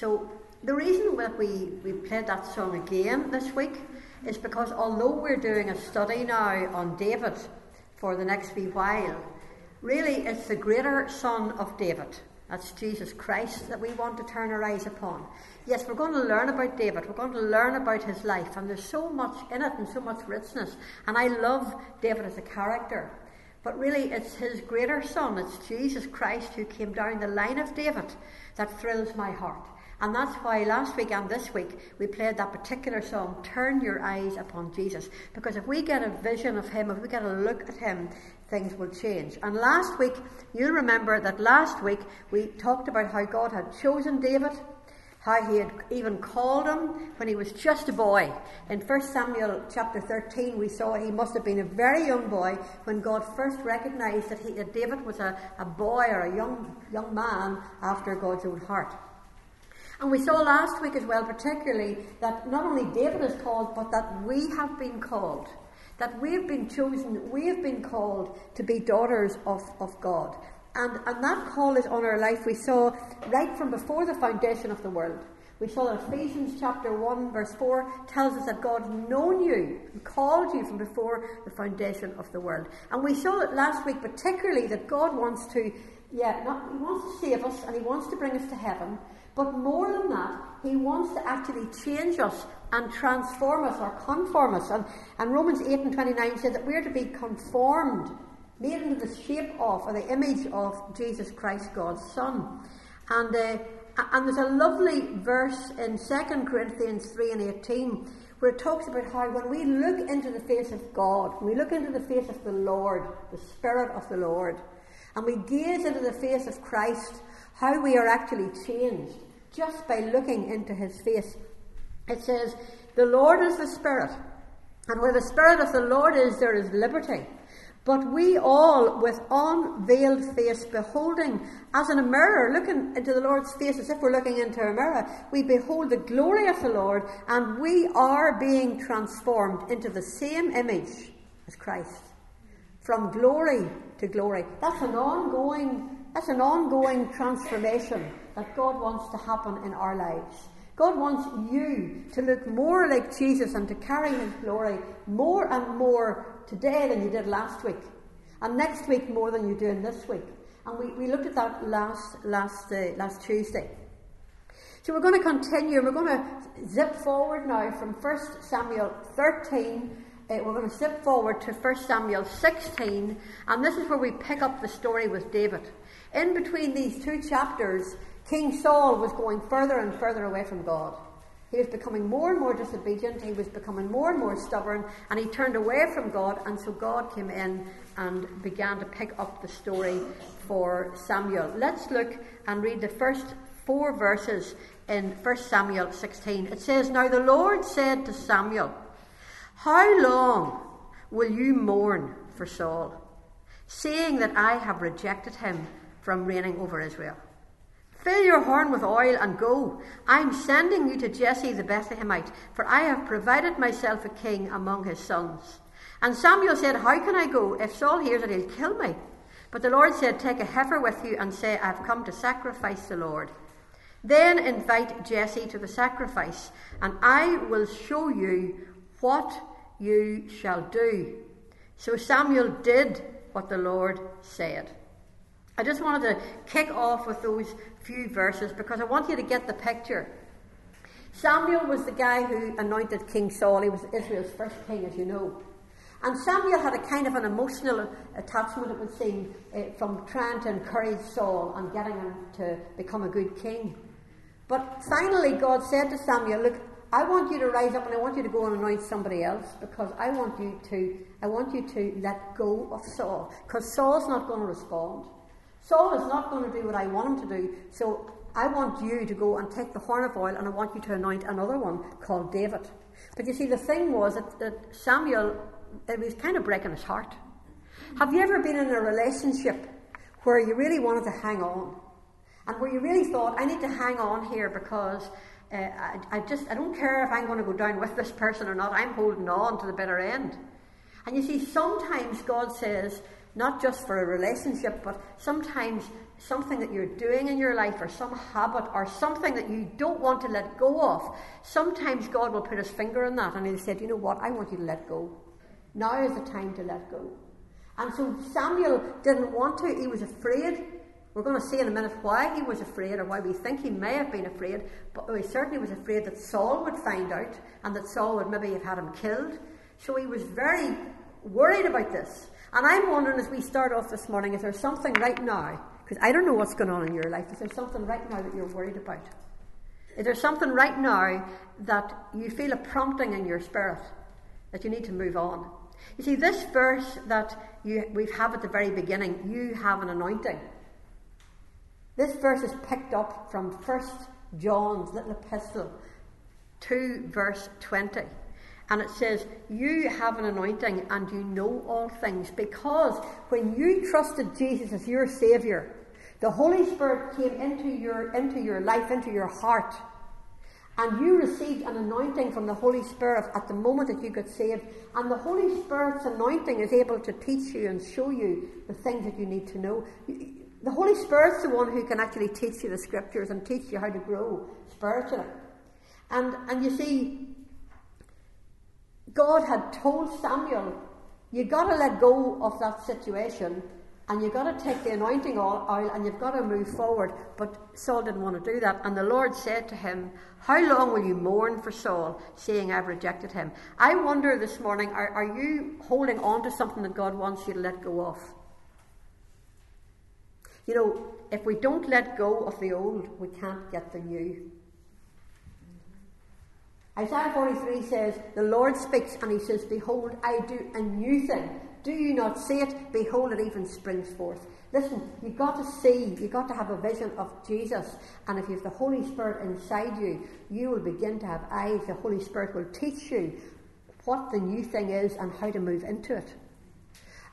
So the reason that we, we played that song again this week is because although we're doing a study now on David for the next wee while, really it's the greater son of David. That's Jesus Christ that we want to turn our eyes upon. Yes, we're going to learn about David. We're going to learn about his life, and there's so much in it and so much richness. And I love David as a character. But really, it's his greater son, it's Jesus Christ who came down the line of David that thrills my heart. And that's why last week and this week we played that particular song, Turn Your Eyes Upon Jesus. Because if we get a vision of Him, if we get a look at Him, things will change. And last week, you'll remember that last week we talked about how God had chosen David, how he had even called him when he was just a boy. In 1 Samuel chapter 13, we saw he must have been a very young boy when God first recognized that, he, that David was a, a boy or a young, young man after God's own heart. And we saw last week as well, particularly, that not only David is called, but that we have been called. That we've been chosen, we have been called to be daughters of, of God. And, and that call is on our life. We saw right from before the foundation of the world. We saw Ephesians chapter 1, verse 4 tells us that God's known you and called you from before the foundation of the world. And we saw it last week, particularly, that God wants to, yeah, not, He wants to save us and He wants to bring us to heaven. But more than that, he wants to actually change us and transform us or conform us. And, and Romans 8 and 29 says that we're to be conformed, made into the shape of or the image of Jesus Christ, God's Son. And, uh, and there's a lovely verse in 2 Corinthians 3 and 18 where it talks about how when we look into the face of God, we look into the face of the Lord, the Spirit of the Lord, and we gaze into the face of Christ, how we are actually changed just by looking into his face. It says, The Lord is the Spirit, and where the Spirit of the Lord is, there is liberty. But we all, with unveiled face, beholding as in a mirror, looking into the Lord's face as if we're looking into a mirror, we behold the glory of the Lord, and we are being transformed into the same image as Christ. From glory to glory. That's an ongoing, that's an ongoing transformation that God wants to happen in our lives. God wants you to look more like Jesus and to carry His glory more and more today than you did last week, and next week more than you're doing this week. And we, we looked at that last last uh, last Tuesday. So we're going to continue, we're going to zip forward now from 1 Samuel 13. Uh, we're going to zip forward to 1 Samuel 16, and this is where we pick up the story with David. In between these two chapters, King Saul was going further and further away from God. He was becoming more and more disobedient, he was becoming more and more stubborn, and he turned away from God, and so God came in and began to pick up the story for Samuel. Let's look and read the first four verses in 1 Samuel 16. It says, Now the Lord said to Samuel, How long will you mourn for Saul, seeing that I have rejected him from reigning over Israel? Fill your horn with oil and go. I'm sending you to Jesse the Bethlehemite, for I have provided myself a king among his sons. And Samuel said, How can I go? If Saul hears it, he'll kill me. But the Lord said, Take a heifer with you and say, I've come to sacrifice the Lord. Then invite Jesse to the sacrifice, and I will show you what you shall do. So Samuel did what the Lord said. I just wanted to kick off with those few verses because I want you to get the picture. Samuel was the guy who anointed King Saul. He was Israel's first king, as you know. And Samuel had a kind of an emotional attachment, it would seem, uh, from trying to encourage Saul and getting him to become a good king. But finally, God said to Samuel, Look, I want you to rise up and I want you to go and anoint somebody else because I want you to, I want you to let go of Saul because Saul's not going to respond. Saul is not going to do what I want him to do, so I want you to go and take the horn of oil and I want you to anoint another one called David. But you see, the thing was that, that Samuel, it was kind of breaking his heart. Have you ever been in a relationship where you really wanted to hang on? And where you really thought, I need to hang on here because uh, I, I just, I don't care if I'm going to go down with this person or not, I'm holding on to the bitter end. And you see, sometimes God says, not just for a relationship, but sometimes something that you're doing in your life or some habit or something that you don't want to let go of, sometimes God will put his finger on that and he said, You know what? I want you to let go. Now is the time to let go. And so Samuel didn't want to, he was afraid. We're going to see in a minute why he was afraid or why we think he may have been afraid, but he certainly was afraid that Saul would find out and that Saul would maybe have had him killed. So he was very worried about this. And I'm wondering as we start off this morning, is there something right now because I don't know what's going on in your life. Is there something right now that you're worried about? Is there something right now that you feel a prompting in your spirit that you need to move on? You see, this verse that you, we have at the very beginning, you have an anointing. This verse is picked up from 1 John's little epistle 2, verse 20. And it says, You have an anointing and you know all things. Because when you trusted Jesus as your Saviour, the Holy Spirit came into your, into your life, into your heart. And you received an anointing from the Holy Spirit at the moment that you got saved. And the Holy Spirit's anointing is able to teach you and show you the things that you need to know. The Holy Spirit's the one who can actually teach you the scriptures and teach you how to grow spiritually. And, and you see, God had told Samuel, you've got to let go of that situation and you've got to take the anointing oil and you've got to move forward. But Saul didn't want to do that. And the Lord said to him, How long will you mourn for Saul, seeing I've rejected him? I wonder this morning, are, are you holding on to something that God wants you to let go of? You know, if we don't let go of the old, we can't get the new. Isaiah 43 says, The Lord speaks and he says, Behold, I do a new thing. Do you not see it? Behold, it even springs forth. Listen, you've got to see, you've got to have a vision of Jesus. And if you have the Holy Spirit inside you, you will begin to have eyes. The Holy Spirit will teach you what the new thing is and how to move into it.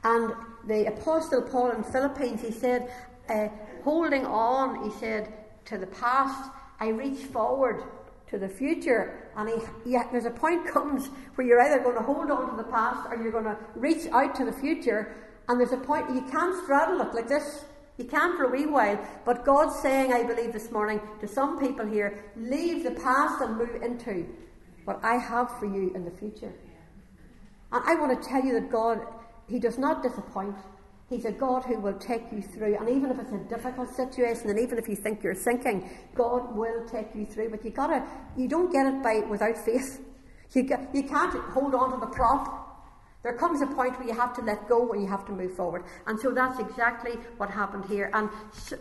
And the Apostle Paul in Philippians, he said, uh, holding on, he said, to the past, I reach forward to the future. And he, yeah, there's a point comes where you're either going to hold on to the past or you're going to reach out to the future. And there's a point you can't straddle it like this. You can for a wee while. But God's saying, I believe this morning, to some people here, leave the past and move into what I have for you in the future. And I want to tell you that God, He does not disappoint. He's a God who will take you through. And even if it's a difficult situation, and even if you think you're sinking, God will take you through. But you gotta, you don't get it by without faith. You, get, you can't hold on to the prop. There comes a point where you have to let go and you have to move forward. And so that's exactly what happened here. And,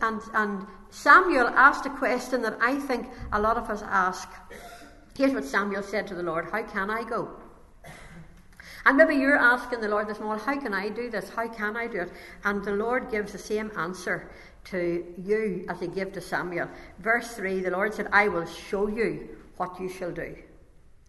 and, and Samuel asked a question that I think a lot of us ask. Here's what Samuel said to the Lord How can I go? And maybe you're asking the Lord this morning, how can I do this? How can I do it? And the Lord gives the same answer to you as he gave to Samuel. Verse 3 the Lord said, I will show you what you shall do.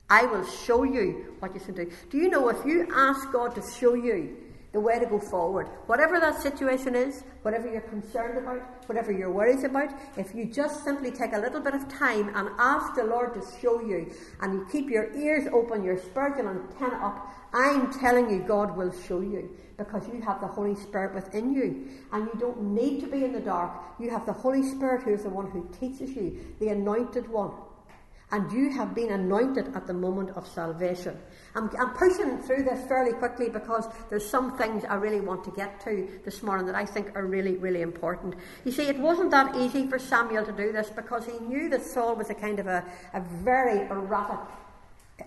I will show you what you shall do. Do you know if you ask God to show you the way to go forward. Whatever that situation is, whatever you're concerned about, whatever you're worried about, if you just simply take a little bit of time and ask the Lord to show you, and you keep your ears open, your spiritual antenna up, I'm telling you, God will show you because you have the Holy Spirit within you. And you don't need to be in the dark. You have the Holy Spirit who is the one who teaches you, the anointed one. And you have been anointed at the moment of salvation. I'm, I'm, pushing through this fairly quickly because there's some things I really want to get to this morning that I think are really, really important. You see, it wasn't that easy for Samuel to do this because he knew that Saul was a kind of a, a very erratic,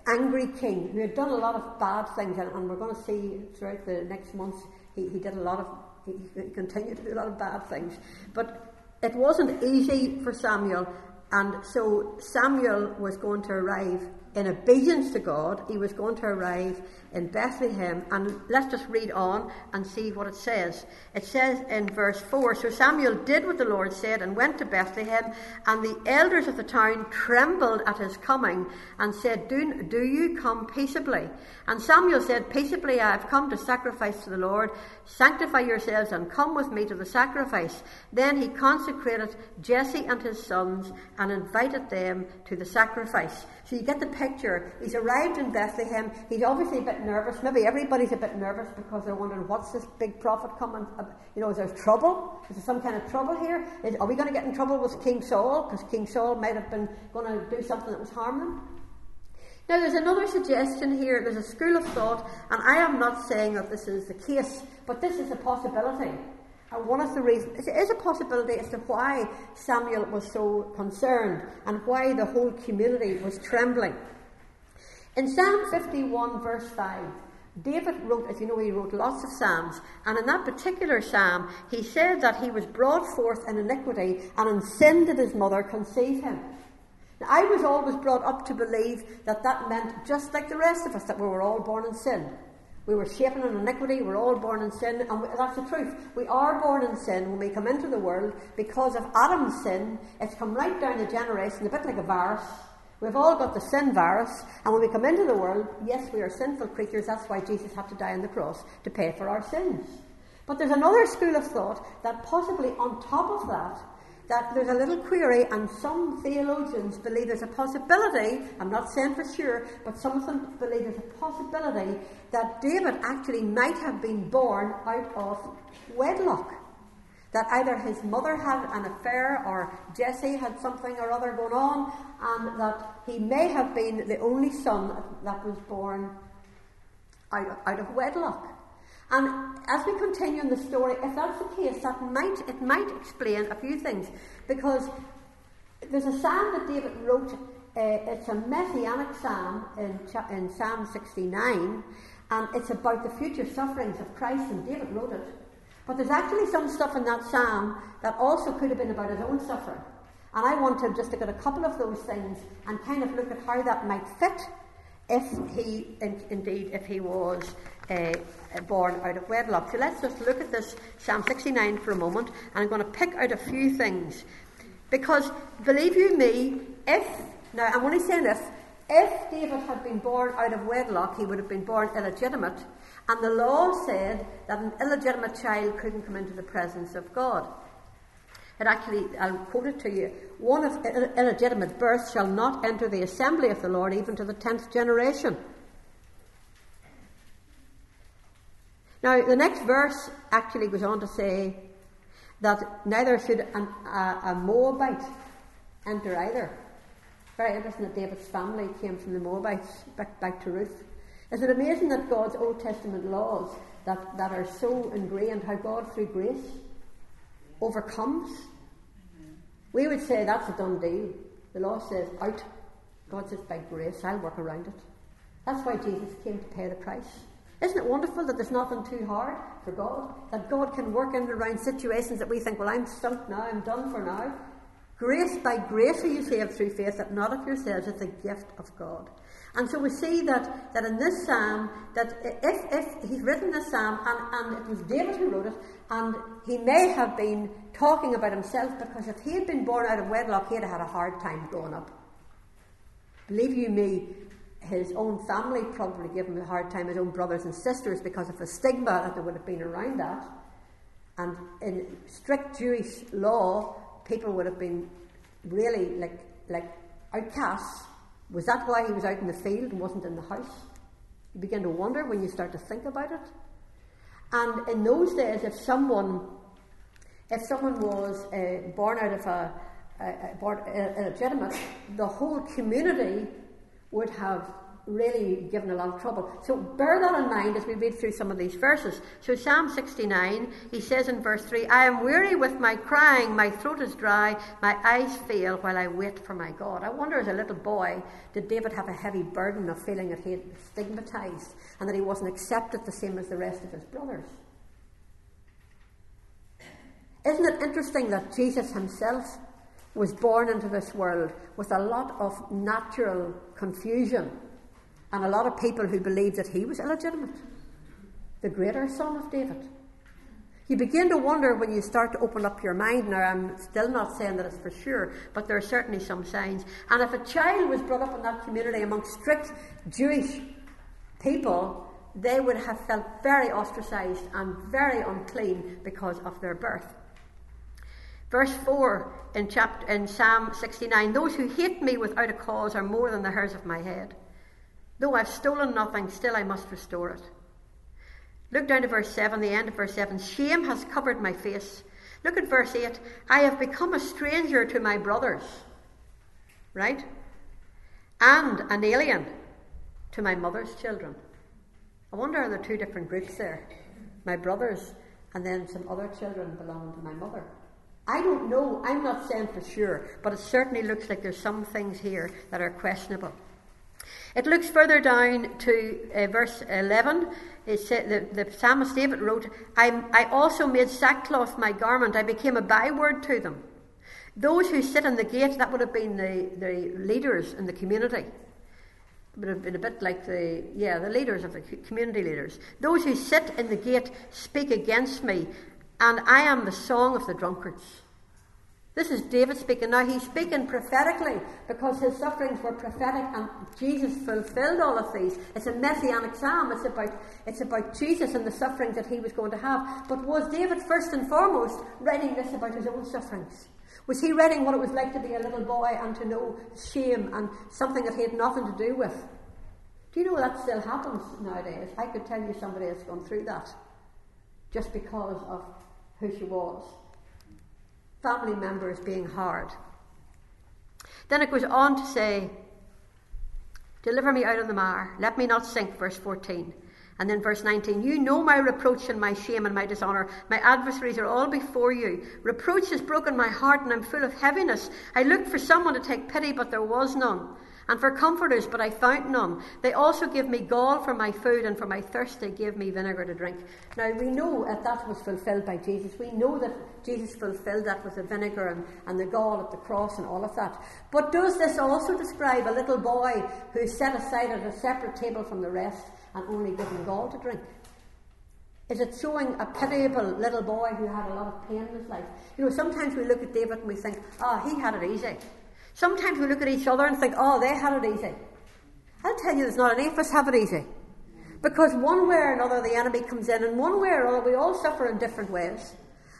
angry king who had done a lot of bad things, and, and we're going to see throughout the next months he, he did a lot of, he, he continued to do a lot of bad things. But it wasn't easy for Samuel, and so Samuel was going to arrive in obedience to God, he was going to arrive in Bethlehem. And let's just read on and see what it says. It says in verse 4 So Samuel did what the Lord said and went to Bethlehem, and the elders of the town trembled at his coming and said, Do, do you come peaceably? And Samuel said, Peaceably I have come to sacrifice to the Lord. Sanctify yourselves and come with me to the sacrifice. Then he consecrated Jesse and his sons and invited them to the sacrifice. So you get the picture. He's arrived in Bethlehem. He's obviously a bit nervous. Maybe everybody's a bit nervous because they're wondering what's this big prophet coming? You know, is there trouble? Is there some kind of trouble here? Is, are we going to get in trouble with King Saul? Because King Saul might have been going to do something that was harming. Now, there's another suggestion here. There's a school of thought, and I am not saying that this is the case, but this is a possibility. One of the reasons, it is a possibility as to why Samuel was so concerned and why the whole community was trembling. In Psalm 51, verse 5, David wrote, as you know, he wrote lots of psalms, and in that particular psalm, he said that he was brought forth in iniquity, and in sin did his mother conceive him. Now, I was always brought up to believe that that meant, just like the rest of us, that we were all born in sin. We were shapen in iniquity, we're all born in sin, and that's the truth. We are born in sin when we come into the world because of Adam's sin. It's come right down the generation, a bit like a virus. We've all got the sin virus, and when we come into the world, yes, we are sinful creatures. That's why Jesus had to die on the cross to pay for our sins. But there's another school of thought that possibly on top of that, that there's a little query, and some theologians believe there's a possibility, I'm not saying for sure, but some of them believe there's a possibility that David actually might have been born out of wedlock. That either his mother had an affair or Jesse had something or other going on, and that he may have been the only son that was born out of, out of wedlock. And as we continue in the story, if that's the case, that might it might explain a few things because there's a psalm that David wrote. Uh, it's a messianic psalm in, in Psalm 69, and it's about the future sufferings of Christ, and David wrote it. But there's actually some stuff in that psalm that also could have been about his own suffering. And I want to just look at a couple of those things and kind of look at how that might fit if he, in, indeed, if he was uh, born out of wedlock. So let's just look at this Psalm 69 for a moment, and I'm going to pick out a few things. Because, believe you me, if, now I'm only saying this, if David had been born out of wedlock, he would have been born illegitimate, and the law said that an illegitimate child couldn't come into the presence of God. It actually, I'll quote it to you. One of illegitimate birth shall not enter the assembly of the Lord even to the tenth generation. Now, the next verse actually goes on to say that neither should an, a, a Moabite enter either. Very interesting that David's family came from the Moabites back, back to Ruth. Isn't it amazing that God's Old Testament laws that, that are so ingrained, how God through grace overcomes? We would say that's a done deal. The law says out. God says by grace, I'll work around it. That's why Jesus came to pay the price. Isn't it wonderful that there's nothing too hard for God? That God can work in and around situations that we think, well, I'm stumped now, I'm done for now. Grace by grace are you saved through faith, that not of yourselves, it's a gift of God. And so we see that, that in this psalm, that if, if he's written this psalm, and, and it was David who wrote it, and he may have been talking about himself, because if he had been born out of wedlock, he'd have had a hard time growing up. Believe you me, his own family probably gave him a hard time, his own brothers and sisters, because of the stigma that there would have been around that. And in strict Jewish law, people would have been really like, like outcasts. Was that why he was out in the field and wasn't in the house? You begin to wonder when you start to think about it. And in those days, if someone, if someone was uh, born out of a, a, a born illegitimate, the whole community would have really given a lot of trouble. So bear that in mind as we read through some of these verses. So Psalm 69, he says in verse 3, I am weary with my crying, my throat is dry, my eyes fail while I wait for my God. I wonder as a little boy, did David have a heavy burden of feeling that he had stigmatized and that he wasn't accepted the same as the rest of his brothers? Isn't it interesting that Jesus himself was born into this world with a lot of natural confusion and a lot of people who believed that he was illegitimate, the greater son of David. You begin to wonder when you start to open up your mind. Now, I'm still not saying that it's for sure, but there are certainly some signs. And if a child was brought up in that community among strict Jewish people, they would have felt very ostracized and very unclean because of their birth. Verse 4 in, chapter, in Psalm 69 Those who hate me without a cause are more than the hairs of my head. Though I've stolen nothing, still I must restore it. Look down to verse 7, the end of verse 7. Shame has covered my face. Look at verse 8. I have become a stranger to my brothers. Right? And an alien to my mother's children. I wonder are there two different groups there? My brothers and then some other children belonging to my mother. I don't know, I'm not saying for sure, but it certainly looks like there's some things here that are questionable. It looks further down to uh, verse 11. It said, the, the psalmist David wrote, I, I also made sackcloth my garment. I became a byword to them. Those who sit in the gate, that would have been the, the leaders in the community. It would have been a bit like the, yeah, the leaders of the community leaders. Those who sit in the gate speak against me, and I am the song of the drunkards. This is David speaking. Now, he's speaking prophetically because his sufferings were prophetic and Jesus fulfilled all of these. It's a messianic psalm. It's about, it's about Jesus and the sufferings that he was going to have. But was David first and foremost writing this about his own sufferings? Was he writing what it was like to be a little boy and to know shame and something that he had nothing to do with? Do you know that still happens nowadays? I could tell you somebody has gone through that just because of who she was family members being hard. Then it goes on to say, Deliver me out of the mire, let me not sink, verse 14. And then verse 19, You know my reproach and my shame and my dishonour. My adversaries are all before you. Reproach has broken my heart and I'm full of heaviness. I looked for someone to take pity, but there was none and for comforters, but I found none. They also give me gall for my food, and for my thirst they give me vinegar to drink. Now we know that that was fulfilled by Jesus. We know that Jesus fulfilled that with the vinegar and, and the gall at the cross and all of that. But does this also describe a little boy who set aside at a separate table from the rest and only given gall to drink? Is it showing a pitiable little boy who had a lot of pain in his life? You know, sometimes we look at David and we think, ah, oh, he had it easy. Sometimes we look at each other and think, oh, they had it easy. I'll tell you, there's not any of us have it easy. Because one way or another, the enemy comes in, and one way or another, we all suffer in different ways.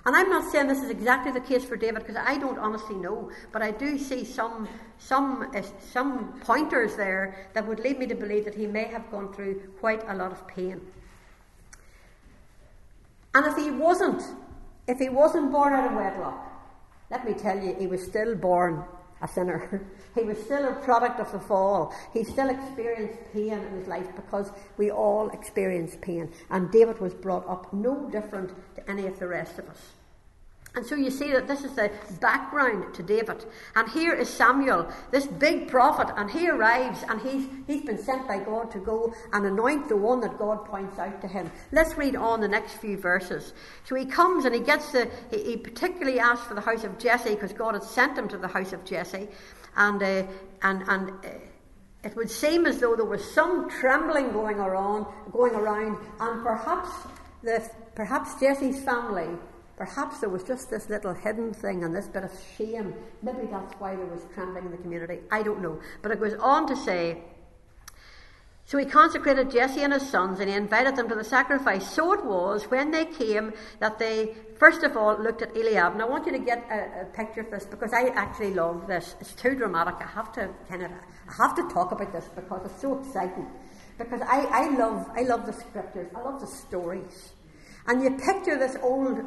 And I'm not saying this is exactly the case for David because I don't honestly know, but I do see some some uh, some pointers there that would lead me to believe that he may have gone through quite a lot of pain. And if he wasn't, if he wasn't born out of wedlock, let me tell you, he was still born a sinner. he was still a product of the fall. He still experienced pain in his life because we all experience pain. And David was brought up no different to any of the rest of us. And so you see that this is the background to David. And here is Samuel, this big prophet, and he arrives and he's, he's been sent by God to go and anoint the one that God points out to him. Let's read on the next few verses. So he comes and he gets the, he, he particularly asks for the house of Jesse because God had sent him to the house of Jesse. And, uh, and, and, uh, it would seem as though there was some trembling going around, going around, and perhaps the, perhaps Jesse's family Perhaps there was just this little hidden thing and this bit of shame. Maybe that's why there was trembling in the community. I don't know. But it goes on to say, so he consecrated Jesse and his sons and he invited them to the sacrifice. So it was when they came that they first of all looked at Eliab. And I want you to get a, a, picture of this because I actually love this. It's too dramatic. I have to kind of I have to talk about this because it's so exciting. Because I, I love I love the scriptures. I love the stories. And you picture this old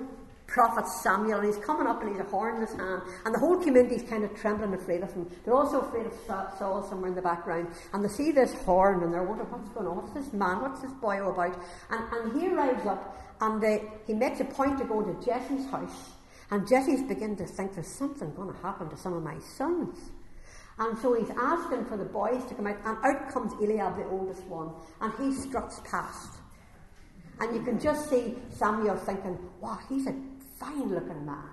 prophet Samuel, and he's coming up and he's a horn in his hand, and the whole community is kind of trembling, afraid of him. They're also afraid of Saul somewhere in the background, and they see this horn and they're wondering what's going on, what's this man, what's this boy all about? And, and he arrives up and they, he makes a point to go to Jesse's house, and Jesse's beginning to think there's something going to happen to some of my sons. And so he's asking for the boys to come out, and out comes Eliab, the oldest one, and he struts past. And you can just see Samuel thinking, wow, he's a fine looking man.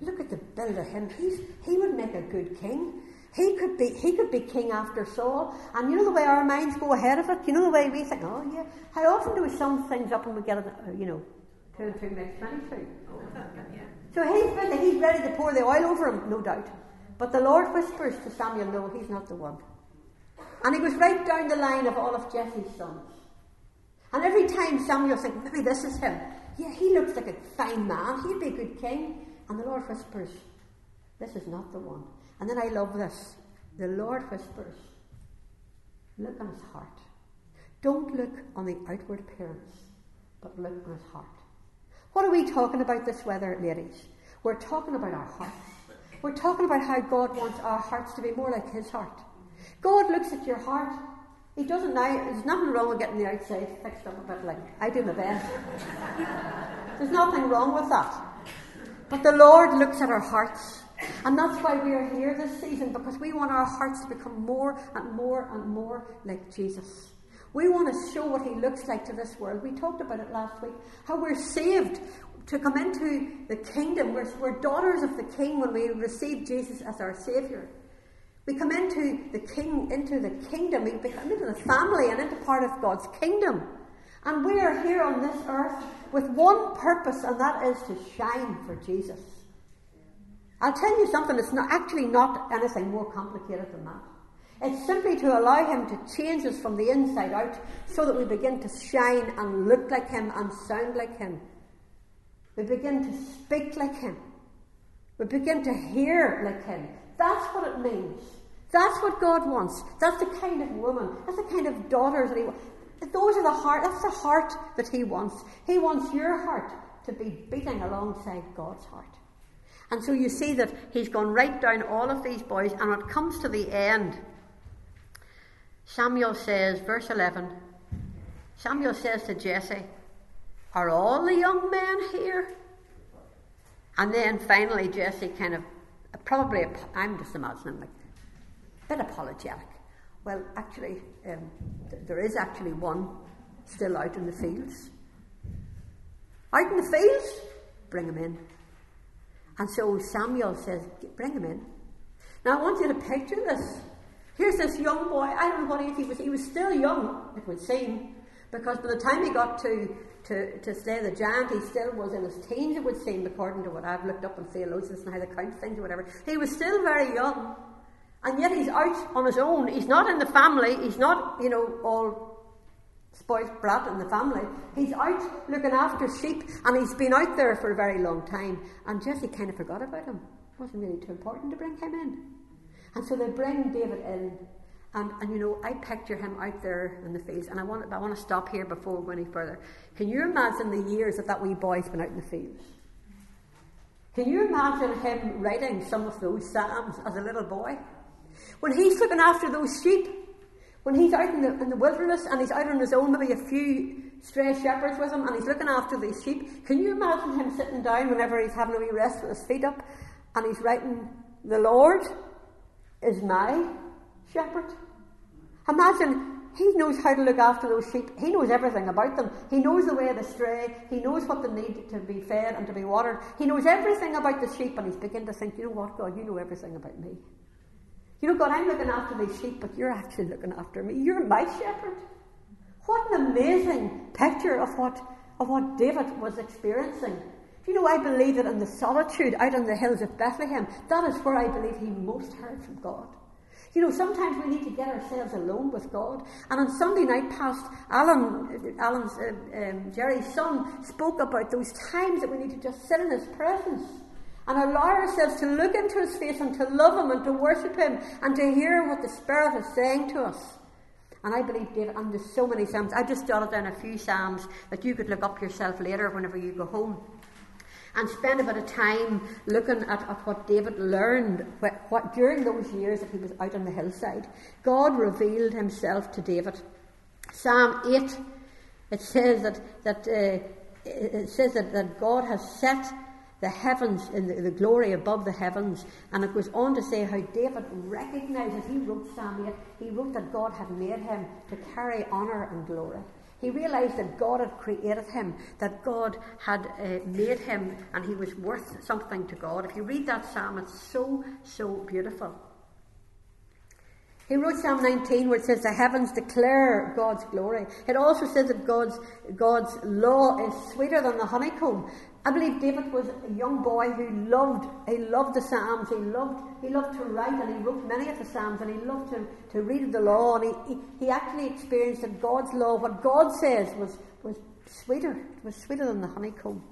Look at the build of him. He's, he would make a good king. He could be he could be king after Saul. And you know the way our minds go ahead of it? You know the way we think, oh yeah. How often do we sum things up and we get it, you know, two and two makes 22? So he's ready, he's ready to pour the oil over him, no doubt. But the Lord whispers to Samuel, no, he's not the one. And he was right down the line of all of Jesse's sons. And every time Samuel thinks, maybe this is him, yeah, he looks like a fine man. He'd be a good king. And the Lord whispers, This is not the one. And then I love this. The Lord whispers, Look on his heart. Don't look on the outward appearance, but look on his heart. What are we talking about this weather, ladies? We're talking about our hearts. We're talking about how God wants our hearts to be more like his heart. God looks at your heart. He doesn't now. There's nothing wrong with getting the outside fixed up a bit like I do my best. There's nothing wrong with that. But the Lord looks at our hearts. And that's why we are here this season, because we want our hearts to become more and more and more like Jesus. We want to show what he looks like to this world. We talked about it last week, how we're saved to come into the kingdom. We're, we're daughters of the king when we receive Jesus as our Saviour. We come into the king, into the kingdom, we become into the family and into part of God's kingdom. And we are here on this earth with one purpose, and that is to shine for Jesus. I'll tell you something, it's not actually not anything more complicated than that. It's simply to allow Him to change us from the inside out so that we begin to shine and look like Him and sound like Him. We begin to speak like Him. We begin to hear like Him. That's what it means. That's what God wants. That's the kind of woman, that's the kind of daughters that He wants. Those are the heart, that's the heart that He wants. He wants your heart to be beating alongside God's heart. And so you see that He's gone right down all of these boys, and when it comes to the end, Samuel says, verse 11, Samuel says to Jesse, Are all the young men here? And then finally, Jesse kind of, probably, I'm just imagining, like, bit apologetic. Well, actually, um, th- there is actually one still out in the fields. Out in the fields? Bring him in. And so Samuel says, Bring him in. Now, I want you to picture this. Here's this young boy. I don't know what age he was. He was still young, it would seem, because by the time he got to, to, to slay the giant, he still was in his teens, it would seem, according to what I've looked up in theologians and how they count things or whatever. He was still very young. And yet he's out on his own. He's not in the family. He's not, you know, all spoilt brat in the family. He's out looking after sheep, and he's been out there for a very long time. And Jesse kind of forgot about him. It wasn't really too important to bring him in. And so they bring David in, and, and you know, I picture him out there in the fields, and I want, I want to stop here before we go any further. Can you imagine the years that that wee boy's been out in the fields? Can you imagine him writing some of those psalms as a little boy? When he's looking after those sheep, when he's out in the, in the wilderness and he's out on his own, maybe a few stray shepherds with him, and he's looking after these sheep, can you imagine him sitting down whenever he's having a wee rest with his feet up and he's writing, The Lord is my shepherd. Imagine he knows how to look after those sheep. He knows everything about them. He knows the way they stray. He knows what they need to be fed and to be watered. He knows everything about the sheep, and he's beginning to think, you know what, God, you know everything about me. You know, God, I'm looking after these sheep, but you're actually looking after me. You're my shepherd. What an amazing picture of what of what David was experiencing. Do You know, I believe that in the solitude out on the hills of Bethlehem, that is where I believe he most heard from God. You know, sometimes we need to get ourselves alone with God. And on Sunday night past, Alan, Alan's, uh, um, Jerry's son, spoke about those times that we need to just sit in his presence and allow ourselves to look into his face and to love him and to worship him and to hear what the Spirit is saying to us. And I believe, David, and there's so many Psalms. I just jotted down a few Psalms that you could look up yourself later whenever you go home and spend a bit of time looking at, at what David learned what, what, during those years that he was out on the hillside. God revealed himself to David. Psalm 8, it says that, that uh, it says that, that God has set the heavens in the, the, glory above the heavens. And it goes on to say how David recognizes, he wrote Psalm 8, he wrote that God had made him to carry honour and glory. He realized that God had created him, that God had uh, made him, and he was worth something to God. If you read that psalm, it's so, so beautiful. He wrote Psalm 19 where it says, The heavens declare God's glory. It also says that God's, God's law is sweeter than the honeycomb. I believe David was a young boy who loved, he loved the Psalms, he loved, he loved to write and he wrote many of the Psalms and he loved to, to read the law and he, he, he actually experienced that God's law, what God says was, was sweeter, was sweeter than the honeycomb.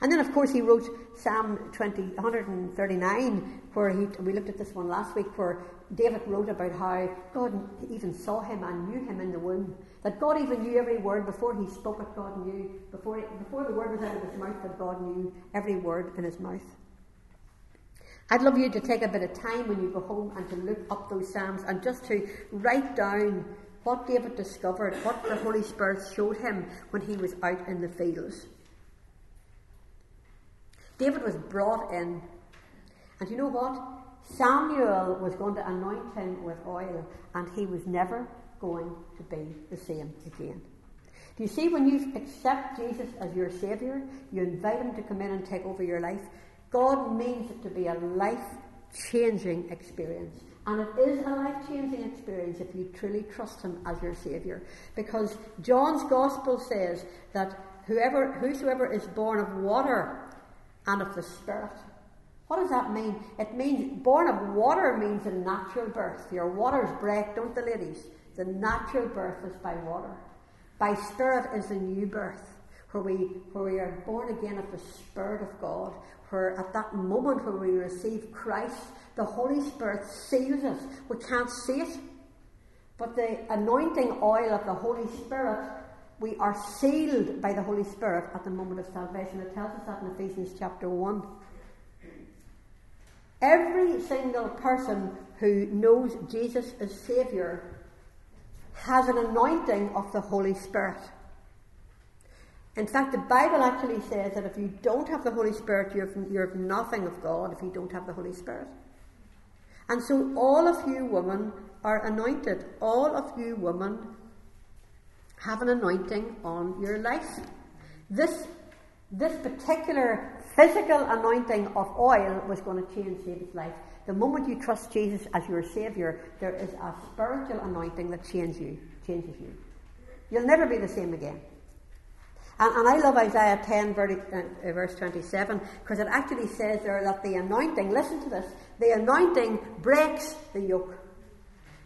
And then, of course, he wrote Psalm 20, 139, where he, we looked at this one last week, where David wrote about how God even saw him and knew him in the womb. That God even knew every word before he spoke it, God knew. Before, before the word was out of his mouth, that God knew every word in his mouth. I'd love you to take a bit of time when you go home and to look up those Psalms and just to write down what David discovered, what the Holy Spirit showed him when he was out in the fields. David was brought in, and you know what? Samuel was going to anoint him with oil, and he was never going to be the same again. Do you see when you accept Jesus as your Saviour, you invite Him to come in and take over your life? God means it to be a life changing experience. And it is a life changing experience if you truly trust Him as your Saviour. Because John's Gospel says that whoever, whosoever is born of water and of the Spirit. What does that mean? It means born of water means a natural birth. Your waters break, don't the ladies? The natural birth is by water. By spirit is the new birth, where we where we are born again of the Spirit of God, where at that moment when we receive Christ, the Holy Spirit seals us. We can't see it. But the anointing oil of the Holy Spirit we are sealed by the Holy Spirit at the moment of salvation. It tells us that in Ephesians chapter 1. Every single person who knows Jesus as Saviour has an anointing of the Holy Spirit. In fact, the Bible actually says that if you don't have the Holy Spirit, you have, you have nothing of God if you don't have the Holy Spirit. And so, all of you women are anointed. All of you women have an anointing on your life. This, this particular physical anointing of oil was going to change David's life. The moment you trust Jesus as your Saviour, there is a spiritual anointing that changes you. Changes you. You'll never be the same again. And, and I love Isaiah 10, uh, verse 27, because it actually says there that the anointing, listen to this, the anointing breaks the yoke.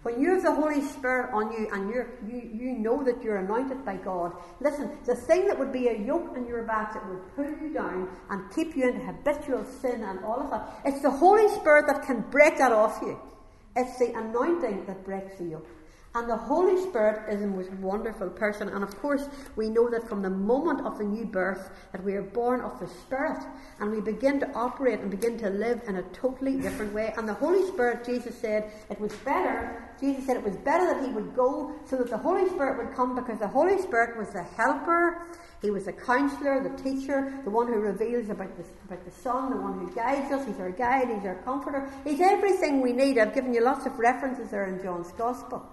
When you have the Holy Spirit on you and you you, know that you're anointed by God, listen, the thing that would be a yoke on your back that would pull you down and keep you in habitual sin and all of that, it's the Holy Spirit that can break that off you. It's the anointing that breaks the yoke. And the Holy Spirit is the most wonderful person. And of course, we know that from the moment of the new birth, that we are born of the Spirit, and we begin to operate and begin to live in a totally different way. And the Holy Spirit, Jesus said, it was better. Jesus said it was better that He would go so that the Holy Spirit would come, because the Holy Spirit was the helper. He was the counselor, the teacher, the one who reveals about the, about the Son, the one who guides us. He's our guide, He's our comforter. He's everything we need. I've given you lots of references there in John's Gospel.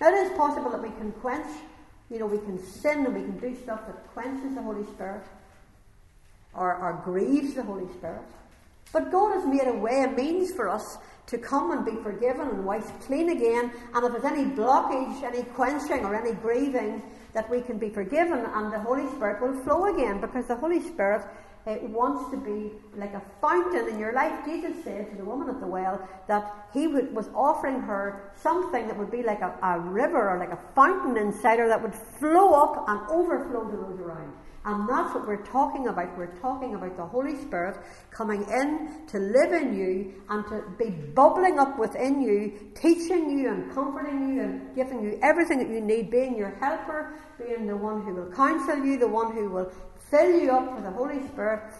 It is possible that we can quench, you know, we can sin and we can do stuff that quenches the Holy Spirit or, or grieves the Holy Spirit. But God has made a way, a means for us to come and be forgiven and wiped clean again. And if there's any blockage, any quenching, or any grieving, that we can be forgiven and the Holy Spirit will flow again because the Holy Spirit uh, wants to be like a fountain in your life. Jesus said to the woman at the well that he would, was offering her something that would be like a, a river or like a fountain inside her that would flow up and overflow to those around. And that's what we're talking about. We're talking about the Holy Spirit coming in to live in you and to be bubbling up within you, teaching you and comforting you and giving you everything that you need, being your helper, being the one who will counsel you, the one who will fill you up with the Holy Spirit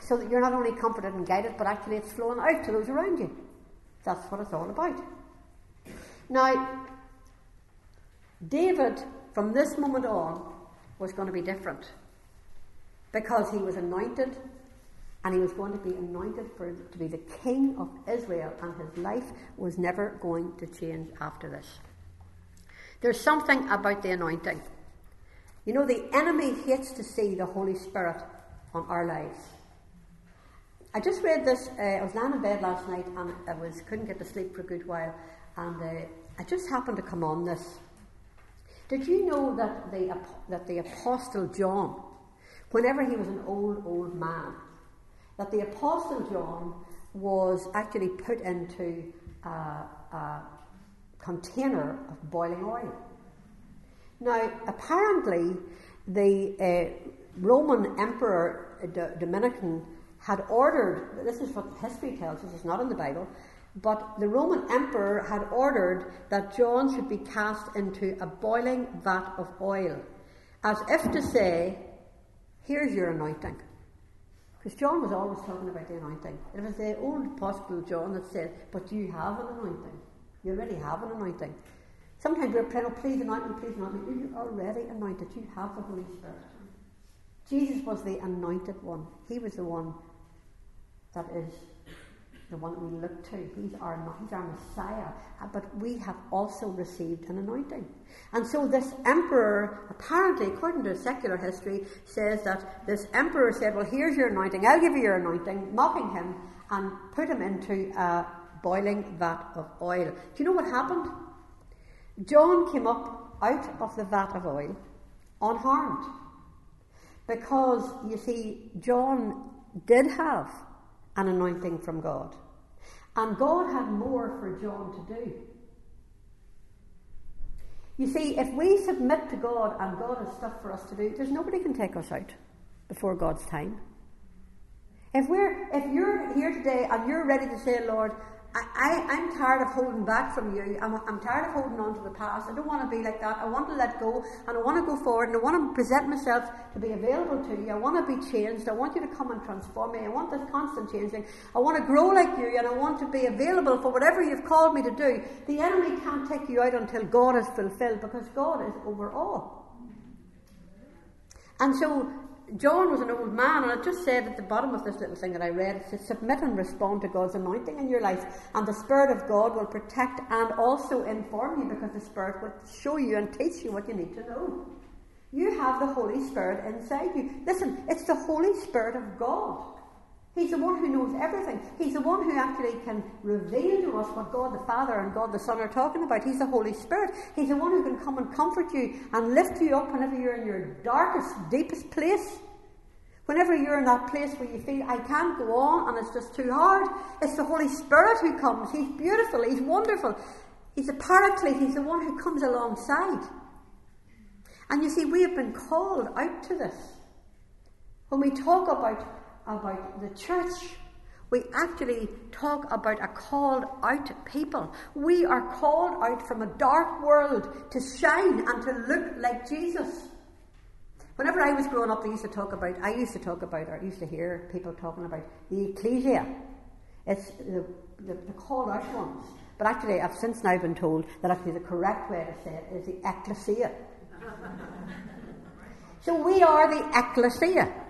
so that you're not only comforted and guided, but actually it's flowing out to those around you. That's what it's all about. Now, David, from this moment on, was going to be different because he was anointed and he was going to be anointed for to be the king of Israel, and his life was never going to change after this. There's something about the anointing. You know, the enemy hates to see the Holy Spirit on our lives. I just read this. Uh, I was lying in bed last night and I was couldn't get to sleep for a good while, and uh, I just happened to come on this. Did you know that the that the apostle John, whenever he was an old old man, that the apostle John was actually put into a, a container of boiling oil. Now, apparently, the, uh, Roman Emperor uh, Domitian had ordered, this is what history tells us, it's not in the Bible, but the Roman emperor had ordered that John should be cast into a boiling vat of oil, as if to say, Here's your anointing. Because John was always talking about the anointing. It was the old apostle John that said, But you have an anointing. You already have an anointing. Sometimes we're praying, oh, please anoint me, please anoint me. You're already anointed. You have the Holy Spirit. Jesus was the anointed one. He was the one that is the one that we look to. He's our, he's our Messiah. Uh, but we have also received an anointing. And so this emperor, apparently, according to secular history, says that this emperor said, Well, here's your anointing. I'll give you your anointing, mocking him, and put him into a boiling vat of oil. Do you know what happened? John came up out of the vat of oil unharmed. Because, you see, John did have an anointing from God. And God had more for John to do. You see, if we submit to God and God has stuff for us to do, there's nobody can take us out before God's time. If we're if you're here today and you're ready to say, Lord, I, I, am tired of holding back from you. I'm, I'm tired of holding on to the past. I don't want to be like that. I want to let go and I want to go forward and I want to present myself to be available to you. I want to be changed. I want you to come and transform me. I want this constant changing. I want to grow like you and I want to be available for whatever you've called me to do. The enemy can't take you out until God is fulfilled because God is over all. And so John was an old man, and it just said at the bottom of this little thing that I read, it says, Submit and respond to God's anointing in your life, and the Spirit of God will protect and also inform you because the Spirit will show you and teach you what you need to know. You have the Holy Spirit inside you. Listen, it's the Holy Spirit of God. He's the one who knows everything. He's the one who actually can reveal to us what God the Father and God the Son are talking about. He's the Holy Spirit. He's the one who can come and comfort you and lift you up whenever you're in your darkest, deepest place. Whenever you're in that place where you feel, I can't go on and it's just too hard, it's the Holy Spirit who comes. He's beautiful, He's wonderful. He's a paraclete, He's the one who comes alongside. And you see, we have been called out to this. When we talk about, about the church, we actually talk about a called out people. We are called out from a dark world to shine and to look like Jesus. Whenever I was growing up, they used to talk about, I used to talk about, or used to hear people talking about the ecclesia. It's the, the, the called out ones. But actually, I've since now been told that actually the correct way to say it is the ecclesia. so we are the ecclesia.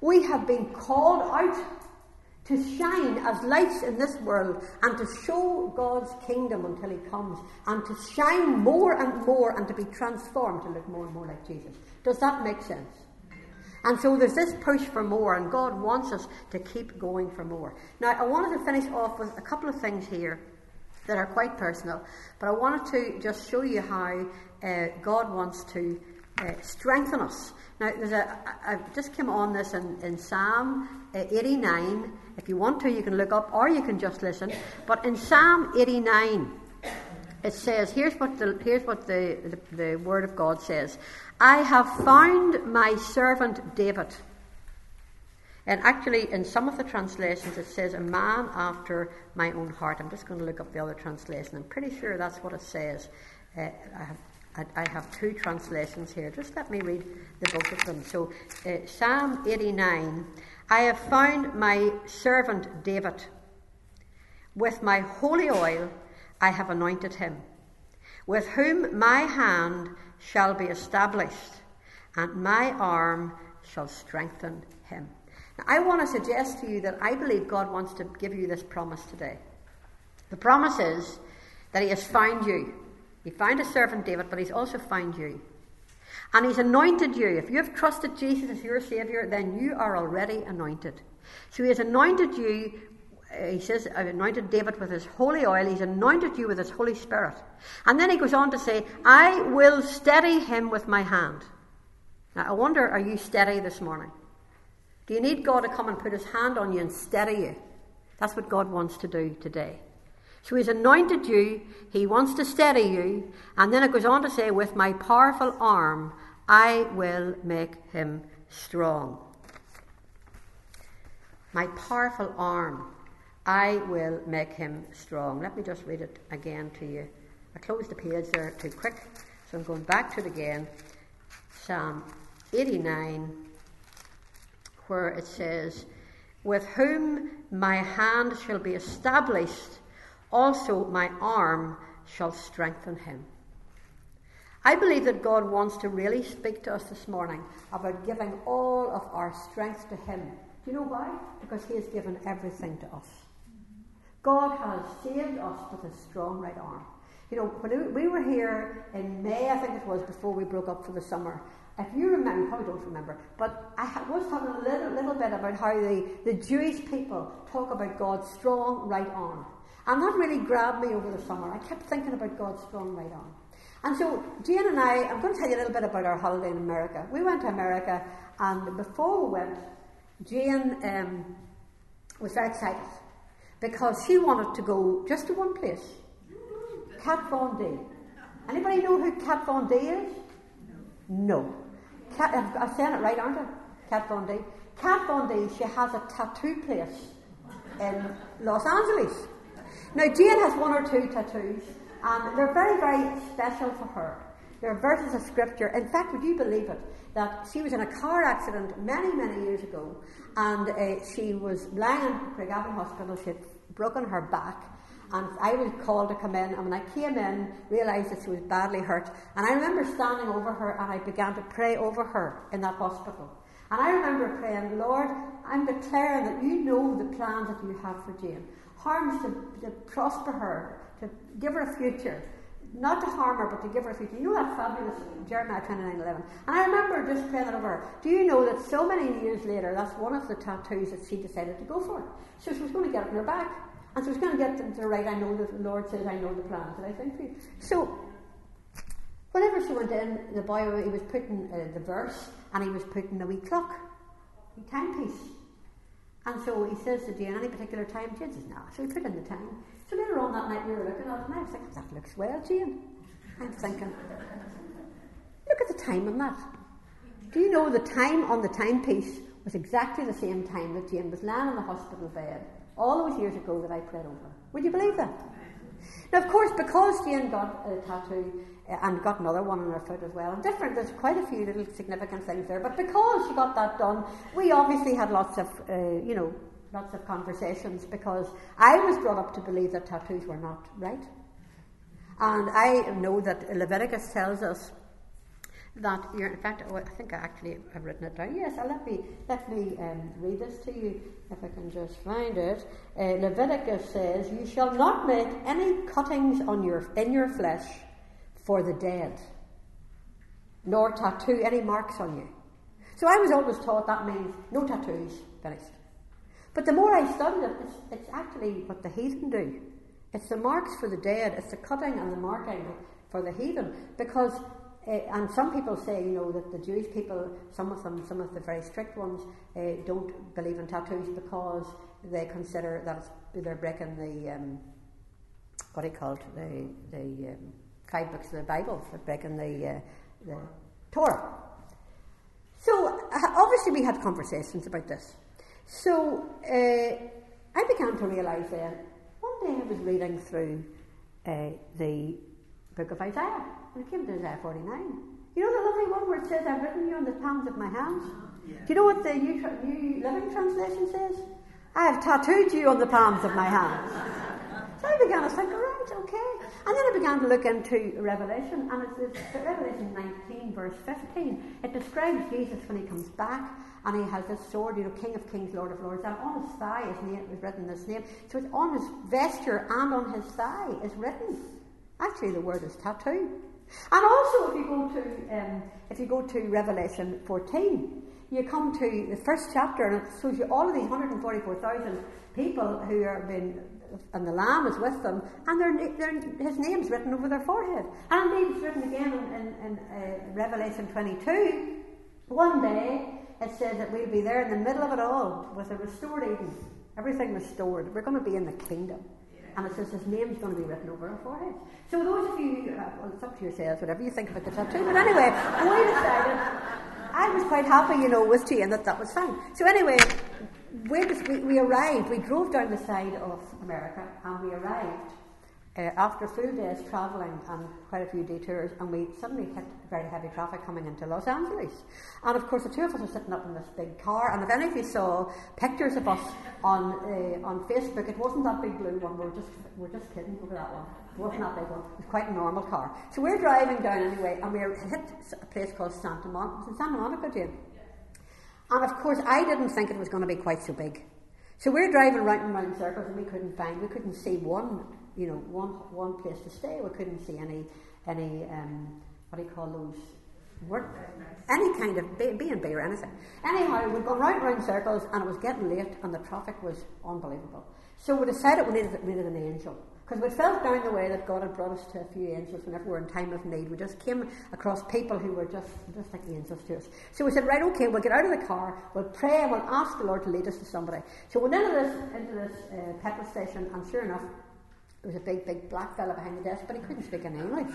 We have been called out to shine as lights in this world and to show God's kingdom until He comes and to shine more and more and to be transformed to look more and more like Jesus. Does that make sense? And so there's this push for more, and God wants us to keep going for more. Now, I wanted to finish off with a couple of things here that are quite personal, but I wanted to just show you how uh, God wants to uh, strengthen us. Now, there's a, I just came on this in, in Psalm uh, 89. If you want to, you can look up or you can just listen. But in Psalm 89, it says, here's what the, here's what the, the, the Word of God says I have found my servant David. And actually, in some of the translations, it says, a man after my own heart. I'm just going to look up the other translation. I'm pretty sure that's what it says. Uh, I, have, I, have two translations here. Just let me read the both of them. So, uh, Psalm 89 I have found my servant David. With my holy oil, I have anointed him, with whom my hand shall be established, and my arm shall strengthen him. Now, I want to suggest to you that I believe God wants to give you this promise today. The promise is that He has found you. He found a servant David, but He's also found you. And He's anointed you. If you have trusted Jesus as your Saviour, then you are already anointed. So He has anointed you uh, he says, I've anointed David with his holy oil. He's anointed you with his Holy Spirit. And then he goes on to say, I will steady him with my hand. Now, I wonder, are you steady this morning? Do you need God to come and put his hand on you and steady you? That's what God wants to do today. So he's anointed you, he wants to steady you, and then it goes on to say, With my powerful arm, I will make him strong. My powerful arm, I will make him strong. Let me just read it again to you. I closed the page there too quick, so I'm going back to it again. Psalm 89, where it says, With whom my hand shall be established, also my arm shall strengthen him. I believe that God wants to really speak to us this morning about giving all of our strength to Him. Do you know why? Because He has given everything to us. God has saved us with a strong right arm. You know, when we were here in May, I think it was, before we broke up for the summer, if you remember, probably don't remember, but I was talking a little, little bit about how the, the Jewish people talk about God's strong right arm. And that really grabbed me over the summer. I kept thinking about God's strong right arm. And so Jane and I, I'm going to tell you a little bit about our holiday in America. We went to America, and before we went, Jane um, was very excited because she wanted to go just to one place, Kat Von D. Anybody know who Kat Von D is? No. Kat, I'm saying it right, aren't I? Kat Von D. Kat Von D, she has a tattoo place in Los Angeles. Now, Jane has one or two tattoos, and they're very, very special for her. There are verses of scripture. In fact, would you believe it? That she was in a car accident many, many years ago, and uh, she was lying in Craigavon Hospital. She had broken her back, and I was called to come in. And when I came in, realised that she was badly hurt. And I remember standing over her, and I began to pray over her in that hospital. And I remember praying, Lord, I'm declaring that you know the plans that you have for Jane. Harms to, to prosper her, to give her a future. Not to harm her, but to give her a future. You know that fabulous Jeremiah 29 11. And I remember just praying over her. Do you know that so many years later, that's one of the tattoos that she decided to go for? So she was going to get it in her back. And she was going to get them to the right, I know the Lord says, I know the plans that I think for you. So, whenever she went in, the boy, he was putting uh, the verse, and he was putting a wee clock, a timepiece. And so he says to Jane, any particular time? Jane says, no. So he put in the time. So later on that night we were looking at it and I was thinking, that looks well, Jane. I'm thinking, look at the time on that. Do you know the time on the timepiece was exactly the same time that Jane was lying in the hospital bed all those years ago that I prayed over? Would you believe that? Now, of course, because Jane got a tattoo uh, and got another one on her foot as well, and different, there's quite a few little significant things there, but because she got that done, we obviously had lots of, uh, you know, lots of conversations because I was brought up to believe that tattoos were not right. And I know that Leviticus tells us that you're, in fact, I think I actually have written it down. Yes, uh, let me let me um, read this to you if I can just find it. Uh, Leviticus says, "You shall not make any cuttings on your in your flesh for the dead, nor tattoo any marks on you." So I was always taught that means no tattoos, finished. But the more I studied it, it's, it's actually what the heathen do. It's the marks for the dead. It's the cutting and the marking for the heathen because uh, and some people say, you know, that the Jewish people, some of them, some of the very strict ones, uh, don't believe in tattoos because they consider that they're breaking the, um, what do you call it, the, the um, five books of the Bible, they're breaking the, uh, the Torah. So, obviously, we had conversations about this. So, I began to realise then, one day I was reading through the book of Isaiah. And it came to Isaiah 49. You know the lovely one where it says, I've written you on the palms of my hands? Yeah. Do you know what the New, Tra- New Living Translation says? I have tattooed you on the palms of my hands. so I began to think, all right, okay. And then I began to look into Revelation, and it's, it's Revelation 19, verse 15. It describes Jesus when he comes back, and he has this sword, you know, King of Kings, Lord of Lords, and on his thigh his name is written this name. So it's on his vesture and on his thigh is written Actually, the word is tattoo. And also, if you go to um, if you go to Revelation 14, you come to the first chapter, and it shows you all of these 144,000 people who are been, and the Lamb is with them, and their, their, his name's written over their forehead. And it's written again in, in, in uh, Revelation 22. One day, it says that we'll be there in the middle of it all with a restored Eden, everything restored. We're going to be in the kingdom and it says his name's going to be written over our forehead. So those of you, uh, well, it's up to yourselves, whatever you think about the tattoo. But anyway, we decided, I was quite happy, you know, with Jane that that was fine. So anyway, we, we arrived, we drove down the side of America and we arrived uh, after a full day's travelling and quite a few detours, and we suddenly hit very heavy traffic coming into Los Angeles. And of course, the two of us are sitting up in this big car. And if any of you saw pictures of us on uh, on Facebook, it wasn't that big blue one. We're just we're just kidding over that one. It wasn't that big one. It was quite a normal car. So we're driving down anyway, and we hit a place called Santa Monica. Santa Monica, Jane? And of course, I didn't think it was going to be quite so big. So we're driving round and round circles, and we couldn't find, we couldn't see one you know, one one place to stay. We couldn't see any any um, what do you call those work any kind of B, and B or anything. Anyhow, we'd gone round round circles, and it was getting late, and the traffic was unbelievable. So we decided we needed, we needed an angel. Because we felt down the way that God had brought us to a few angels whenever we were in time of need. We just came across people who were just, just like angels to us. So we said, right, okay, we'll get out of the car, we'll pray, and we'll ask the Lord to lead us to somebody. So we went into this, into this uh, petrol station, and sure enough, there was a big, big black fella behind the desk, but he couldn't speak any English.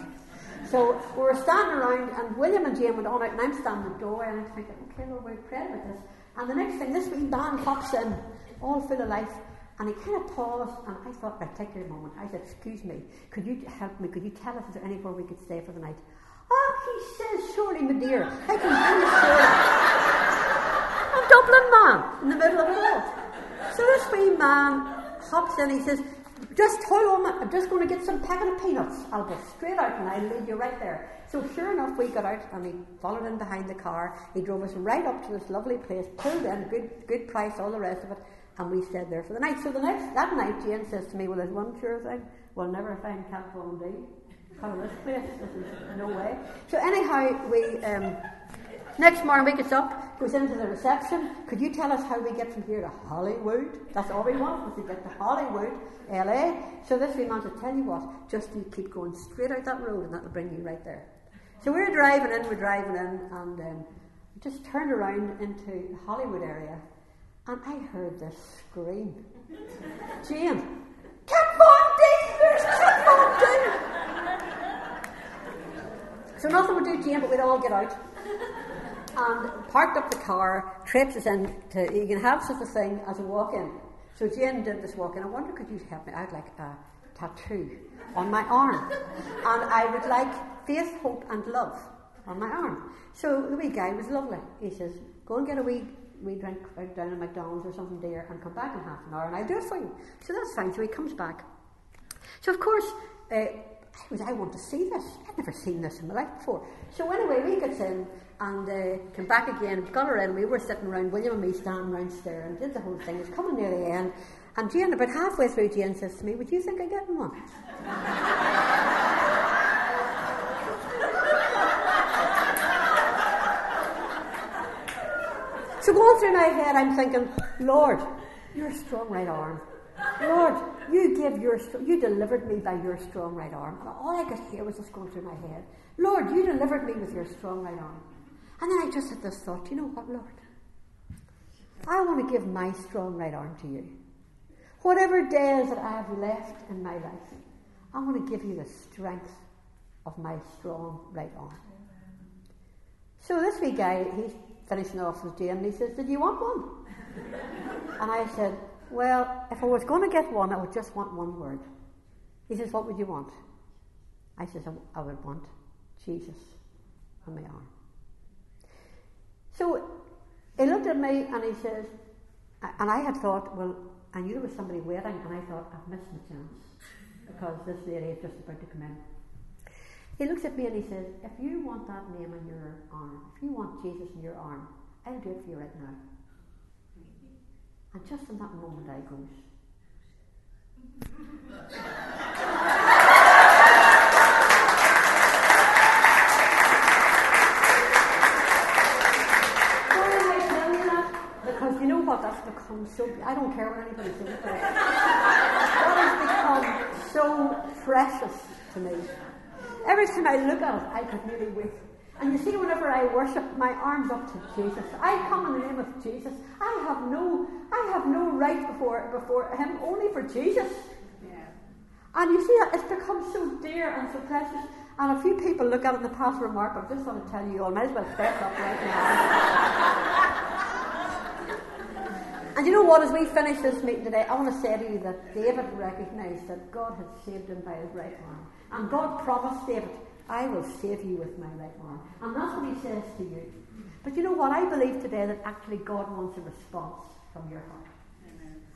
So we were standing around, and William and Jane went on out, and I'm standing at the doorway, and I'm thinking, okay, well, we're praying about this. And the next thing, this wee man pops in, all full of life, and he kind of paused, and I thought, right, take your moment. I said, excuse me, could you help me? Could you tell us, is there anywhere we could stay for the night? Oh, he says, surely, my dear, I can tell you, A Dublin man in the middle of it all. So this wee man hops in, he says, just hold on, I'm just going to get some packet of peanuts. I'll go straight out and I'll leave you right there. So sure enough, we got out and he followed in behind the car. He drove us right up to this lovely place, pulled in, good, good price, all the rest of it, and we stayed there for the night. So the next that night, Jane says to me, "Well, there's one sure thing. We'll never find Camp Volunteer. Come this place. This is no way." So anyhow, we. Um, Next morning we gets up, goes into the reception. Could you tell us how we get from here to Hollywood? That's all we want, was to get to Hollywood, LA. So this we want to tell you what, just you keep going straight out that road and that'll bring you right there. So we're driving in, we're driving in, and um, just turned around into the Hollywood area, and I heard this scream. Jane, Kat Von D! There's Von! So nothing would do, Jane, but we'd all get out and parked up the car, traipses in to, you can have such a thing as a walk-in. So Jane did this walk-in. I wonder, could you help me? I'd like a tattoo on my arm. and I would like faith, hope and love on my arm. So the wee guy was lovely. He says, go and get a wee, wee drink down at McDonald's or something there and come back in half an hour and I'll do it for you. So that's fine. So he comes back. So of course, uh, I was, I want to see this. I'd never seen this in my life before. So anyway, we gets in and uh, came back again, got her in. We were sitting around, William and me standing around staring, did the whole thing. It's coming near the end. And Jane, about halfway through, Jane says to me, Would you think I'm getting one? so going through my head, I'm thinking, Lord, your strong right arm. Lord, you give your, you delivered me by your strong right arm. And all I could hear was just going through my head. Lord, you delivered me with your strong right arm. And then I just had this thought, you know what, Lord? I want to give my strong right arm to you. Whatever days that I have left in my life, I want to give you the strength of my strong right arm. So this wee guy, he's finishing off his day and he says, Did you want one? and I said, Well, if I was going to get one, I would just want one word. He says, What would you want? I says, I would want Jesus on my arm. So he looked at me and he says, and I had thought, well, I knew there was somebody waiting, and I thought, I've missed my chance because this lady is just about to come in. He looks at me and he says, If you want that name on your arm, if you want Jesus in your arm, I'll do it for you right now. And just in that moment, I goes. what that's become so. I don't care what anybody it. That has become so precious to me. Every time I look at it, I could nearly weep. And you see, whenever I worship, my arms up to Jesus. I come in the name of Jesus. I have no, I have no right before before Him, only for Jesus. Yeah. And you see that it's become so dear and so precious. And a few people look at it in the pass remark, but I just want to tell you all, might as well fess up right now. and you know what, as we finish this meeting today, I want to say to you that David recognised that God had saved him by his right arm. And God promised David, I will save you with my right arm. And that's what he says to you. But you know what? I believe today that actually God wants a response from your heart.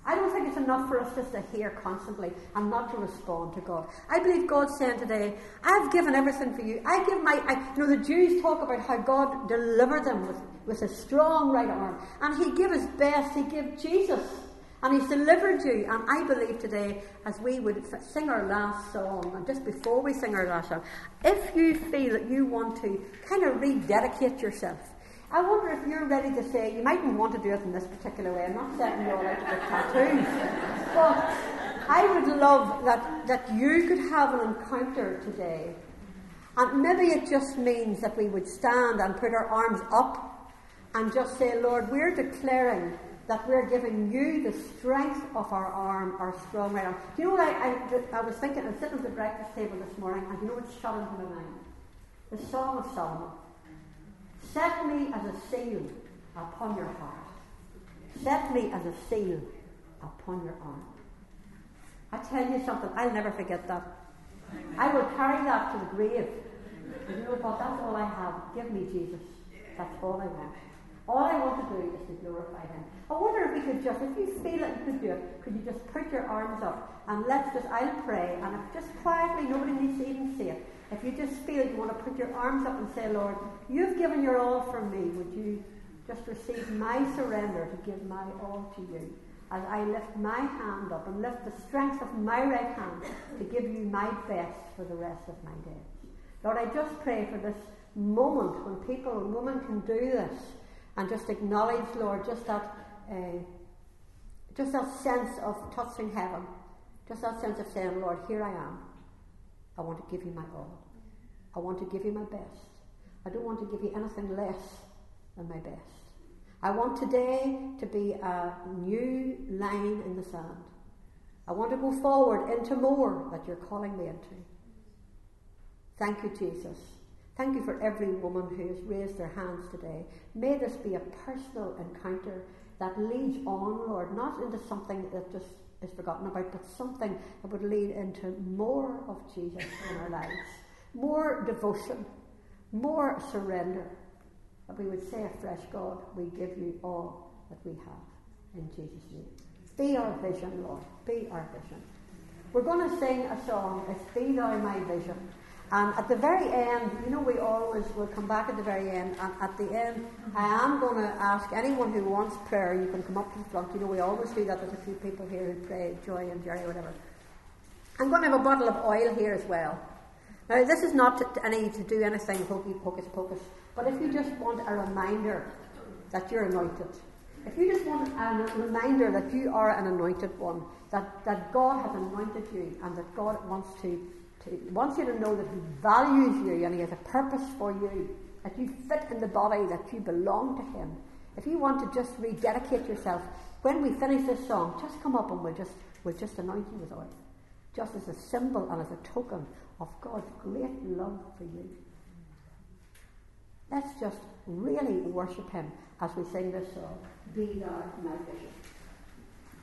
I don't think it's enough for us just to hear constantly and not to respond to God. I believe God's saying today, I've given everything for you. I give my, I, you know, the Jews talk about how God delivered them with, with a strong right arm. And He gave His best. He gave Jesus. And He's delivered you. And I believe today, as we would sing our last song, and just before we sing our last song, if you feel that you want to kind of rededicate yourself, I wonder if you're ready to say, you mightn't want to do it in this particular way. I'm not setting you all out to get tattoos. But I would love that, that you could have an encounter today. And maybe it just means that we would stand and put our arms up and just say, Lord, we're declaring that we're giving you the strength of our arm, our strong right arm. Do you know what I, I, I was thinking? I was sitting at the breakfast table this morning, and you know what shot into my mind? The Song of Solomon. Set me as a seal upon your heart. Set me as a seal upon your arm. I tell you something, I'll never forget that. I will carry that to the grave. You know what? That's all I have. Give me Jesus. That's all I want. All I want to do is to glorify Him. I wonder if we could just, if you feel that you could do it, could you just put your arms up and let's just, I'll pray, and if just quietly, nobody needs to even see it, if you just feel you want to put your arms up and say, Lord, you've given your all for me, would you just receive my surrender to give my all to you? As I lift my hand up and lift the strength of my right hand to give you my best for the rest of my days. Lord, I just pray for this moment when people and women can do this and just acknowledge, Lord, just that, uh, just that sense of touching heaven, just that sense of saying, Lord, here I am. I want to give you my all. I want to give you my best. I don't want to give you anything less than my best. I want today to be a new line in the sand. I want to go forward into more that you're calling me into. Thank you, Jesus. Thank you for every woman who has raised their hands today. May this be a personal encounter that leads on, Lord, not into something that just is forgotten about, but something that would lead into more of Jesus in our lives, more devotion, more surrender. That we would say afresh, God, we give you all that we have in Jesus' name. Be our vision, Lord. Be our vision. We're going to sing a song, It's Be Thou My Vision. And at the very end, you know, we always will come back at the very end. And at the end, I am going to ask anyone who wants prayer, you can come up to the front. You know, we always do that. There's a few people here who pray, Joy and Jerry, whatever. I'm going to have a bottle of oil here as well. Now, this is not to, any to do anything hokey pocus pocus, but if you just want a reminder that you're anointed, if you just want a reminder that you are an anointed one, that, that God has anointed you, and that God wants to he wants you to know that He values you and He has a purpose for you, that you fit in the body, that you belong to Him. If you want to just rededicate yourself, when we finish this song, just come up and we'll just, we'll just anoint you with oil. Just as a symbol and as a token of God's great love for you. Let's just really worship Him as we sing this song, Be Thou My Vision.